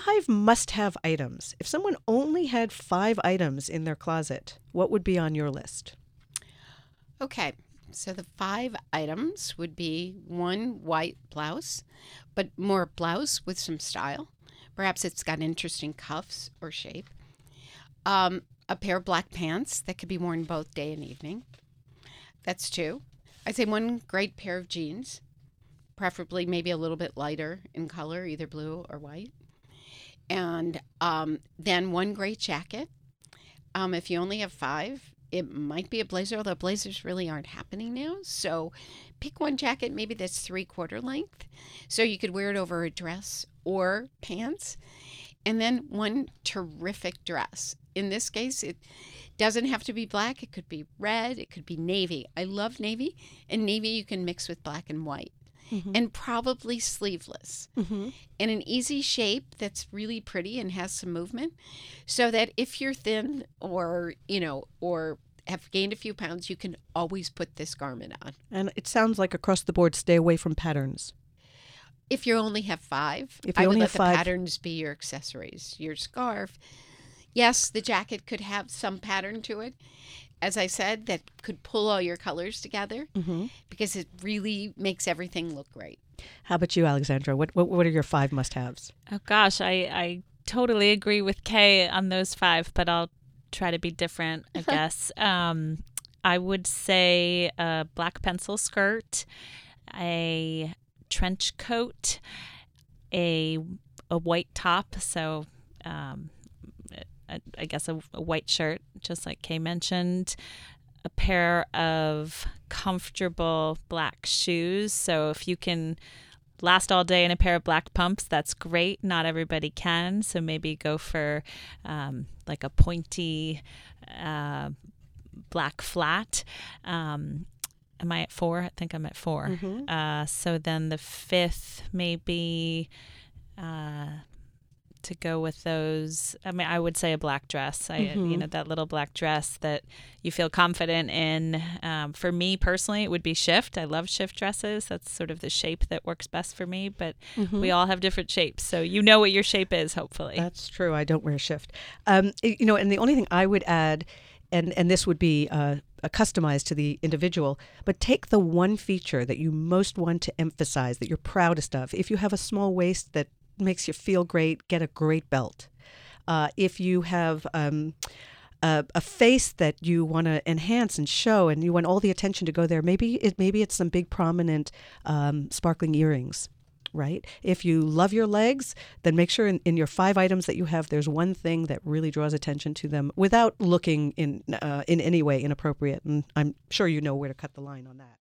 five must have items. If someone only had five items in their closet, what would be on your list? Okay, so the five items would be one white blouse, but more blouse with some style. Perhaps it's got interesting cuffs or shape. Um, a pair of black pants that could be worn both day and evening. That's two. I'd say one great pair of jeans, preferably maybe a little bit lighter in color, either blue or white. And um, then one great jacket. Um, if you only have five, it might be a blazer, although blazers really aren't happening now. So pick one jacket, maybe that's three quarter length. So you could wear it over a dress or pants. And then one terrific dress. In this case, it doesn't have to be black. It could be red. It could be navy. I love navy. And navy you can mix with black and white. Mm-hmm. And probably sleeveless mm-hmm. in an easy shape that's really pretty and has some movement so that if you're thin or you know or have gained a few pounds, you can always put this garment on. And it sounds like across the board, stay away from patterns. If you only have five, if you I would let the five... patterns be your accessories. Your scarf, yes, the jacket could have some pattern to it. As I said, that could pull all your colors together mm-hmm. because it really makes everything look great. How about you, Alexandra? What what, what are your five must-haves? Oh gosh, I I totally agree with Kay on those five, but I'll try to be different, I guess. um, I would say a black pencil skirt, a trench coat, a a white top. So, um, I, I guess a, a white shirt, just like Kay mentioned. A pair of comfortable black shoes. So if you can last all day in a pair of black pumps, that's great. Not everybody can. So maybe go for um, like a pointy uh, black flat. Um, am I at four? I think I'm at 4 mm-hmm. uh, so then the fifth, maybe. Uh, to go with those. I mean, I would say a black dress. I, mm-hmm. you know, that little black dress that you feel confident in. Um, for me personally, it would be shift. I love shift dresses. That's sort of the shape that works best for me. But mm-hmm. we all have different shapes, so you know what your shape is. Hopefully, that's true. I don't wear shift. Um, you know, and the only thing I would add, and and this would be. Uh, customized to the individual, but take the one feature that you most want to emphasize, that you're proudest of. If you have a small waist that makes you feel great, get a great belt. Uh, if you have um, a, a, face that you want to enhance and show, and you want all the attention to go there, maybe it maybe it's some big prominent um, sparkling earrings. Right. If you love your legs, then make sure in, in your five items that you have, there's one thing that really draws attention to them without looking in uh, in any way inappropriate. And I'm sure you know where to cut the line on that.